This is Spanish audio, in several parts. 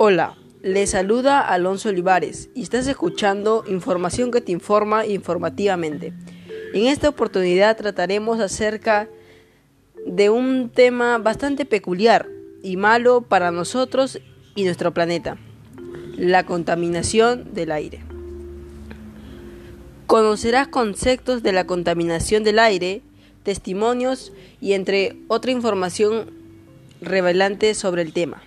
Hola, le saluda Alonso Olivares y estás escuchando información que te informa informativamente. En esta oportunidad trataremos acerca de un tema bastante peculiar y malo para nosotros y nuestro planeta, la contaminación del aire. Conocerás conceptos de la contaminación del aire, testimonios y entre otra información revelante sobre el tema.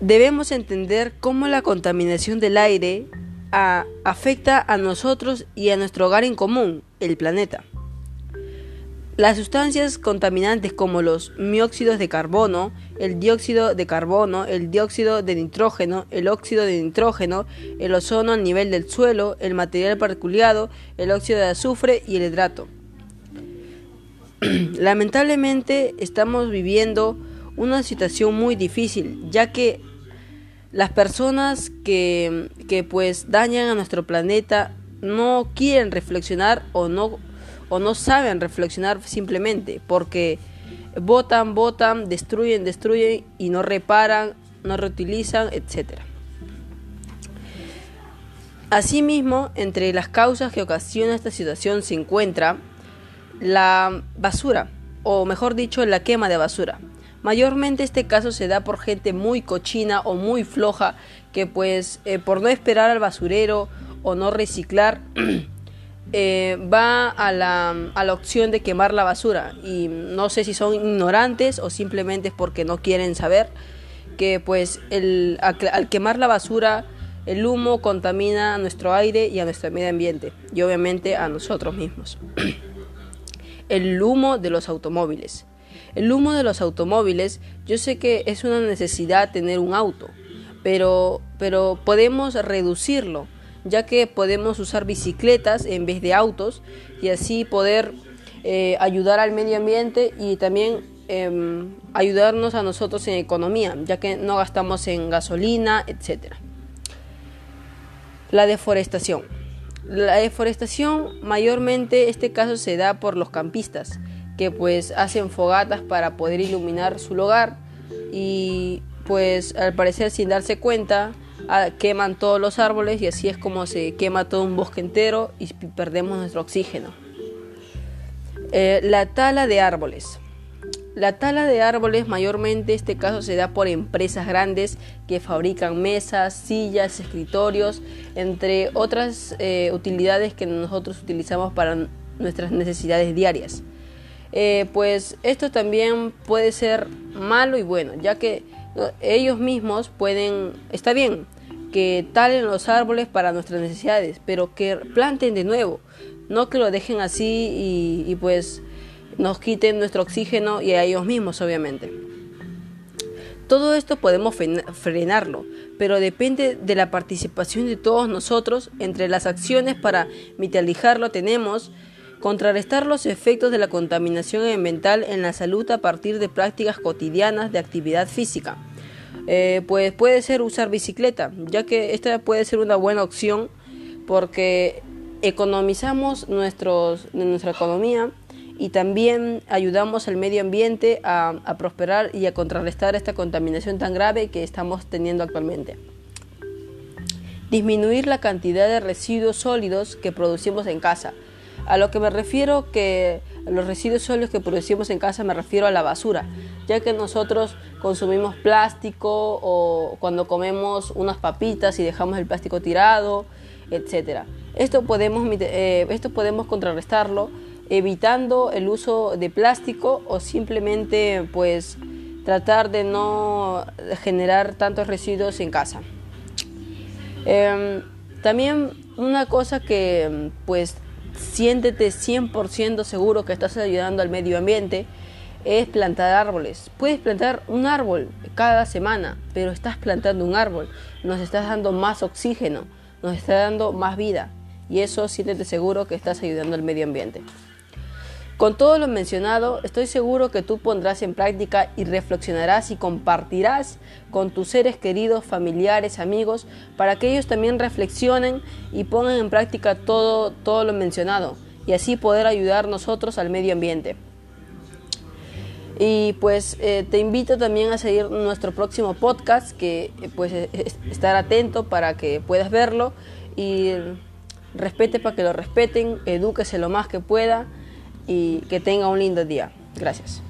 Debemos entender cómo la contaminación del aire afecta a nosotros y a nuestro hogar en común, el planeta. Las sustancias contaminantes como los mióxidos de carbono, el dióxido de carbono, el dióxido de nitrógeno, el óxido de nitrógeno, el ozono a nivel del suelo, el material particulado, el óxido de azufre y el hidrato. Lamentablemente estamos viviendo una situación muy difícil, ya que las personas que, que pues dañan a nuestro planeta no quieren reflexionar o no, o no saben reflexionar simplemente porque votan, votan, destruyen, destruyen y no reparan, no reutilizan, etc. Asimismo, entre las causas que ocasiona esta situación se encuentra la basura, o mejor dicho, la quema de basura. Mayormente este caso se da por gente muy cochina o muy floja que pues eh, por no esperar al basurero o no reciclar eh, va a la, a la, opción de quemar la basura y no sé si son ignorantes o simplemente es porque no quieren saber que pues el, al quemar la basura el humo contamina a nuestro aire y a nuestro medio ambiente y obviamente a nosotros mismos. el humo de los automóviles. El humo de los automóviles, yo sé que es una necesidad tener un auto, pero, pero podemos reducirlo, ya que podemos usar bicicletas en vez de autos y así poder eh, ayudar al medio ambiente y también em, ayudarnos a nosotros en economía, ya que no gastamos en gasolina, etc. La deforestación. La deforestación mayormente este caso se da por los campistas, que pues hacen fogatas para poder iluminar su hogar y pues al parecer sin darse cuenta ah, queman todos los árboles y así es como se quema todo un bosque entero y perdemos nuestro oxígeno. Eh, la tala de árboles. La tala de árboles mayormente este caso se da por empresas grandes que fabrican mesas, sillas, escritorios, entre otras eh, utilidades que nosotros utilizamos para nuestras necesidades diarias. Eh, pues esto también puede ser malo y bueno, ya que ellos mismos pueden, está bien, que talen los árboles para nuestras necesidades, pero que planten de nuevo, no que lo dejen así y, pues nos quiten nuestro oxígeno y a ellos mismos, obviamente. Todo esto podemos frenarlo, pero depende de la participación de todos nosotros. Entre las acciones para mitigarlo tenemos Contrarrestar los efectos de la contaminación ambiental en la salud a partir de prácticas cotidianas de actividad física. Eh, pues puede ser usar bicicleta, ya que esta puede ser una buena opción porque economizamos nuestra economía y también ayudamos al medio ambiente a prosperar y a contrarrestar esta contaminación tan grave que estamos teniendo actualmente. Disminuir la cantidad de residuos sólidos que producimos en casa. A lo que me refiero que los residuos sólidos que producimos en casa me refiero a la basura, ya que nosotros consumimos plástico o cuando comemos unas papitas y dejamos el plástico tirado, etc. Esto podemos, eh, esto podemos contrarrestarlo evitando el uso de plástico o simplemente pues tratar de no generar tantos residuos en casa. Em, también una cosa que pues siéntete 100% seguro que estás ayudando al medio ambiente, es plantar árboles. Puedes plantar un árbol cada semana, pero estás plantando un árbol. Nos estás dando más oxígeno, nos está dando más vida. Y eso siéntete seguro que estás ayudando al medio ambiente. Con todo lo mencionado, estoy seguro que tú pondrás en práctica y reflexionarás y compartirás con tus seres queridos, familiares, amigos, para que ellos también reflexionen y pongan en práctica todo, todo lo mencionado y así poder ayudar nosotros al medio ambiente. Y pues eh, te invito también a seguir nuestro próximo podcast, que eh, pues estar atento para que puedas verlo y respete para que lo respeten, edúquese lo más que pueda y que tenga un lindo día. Gracias.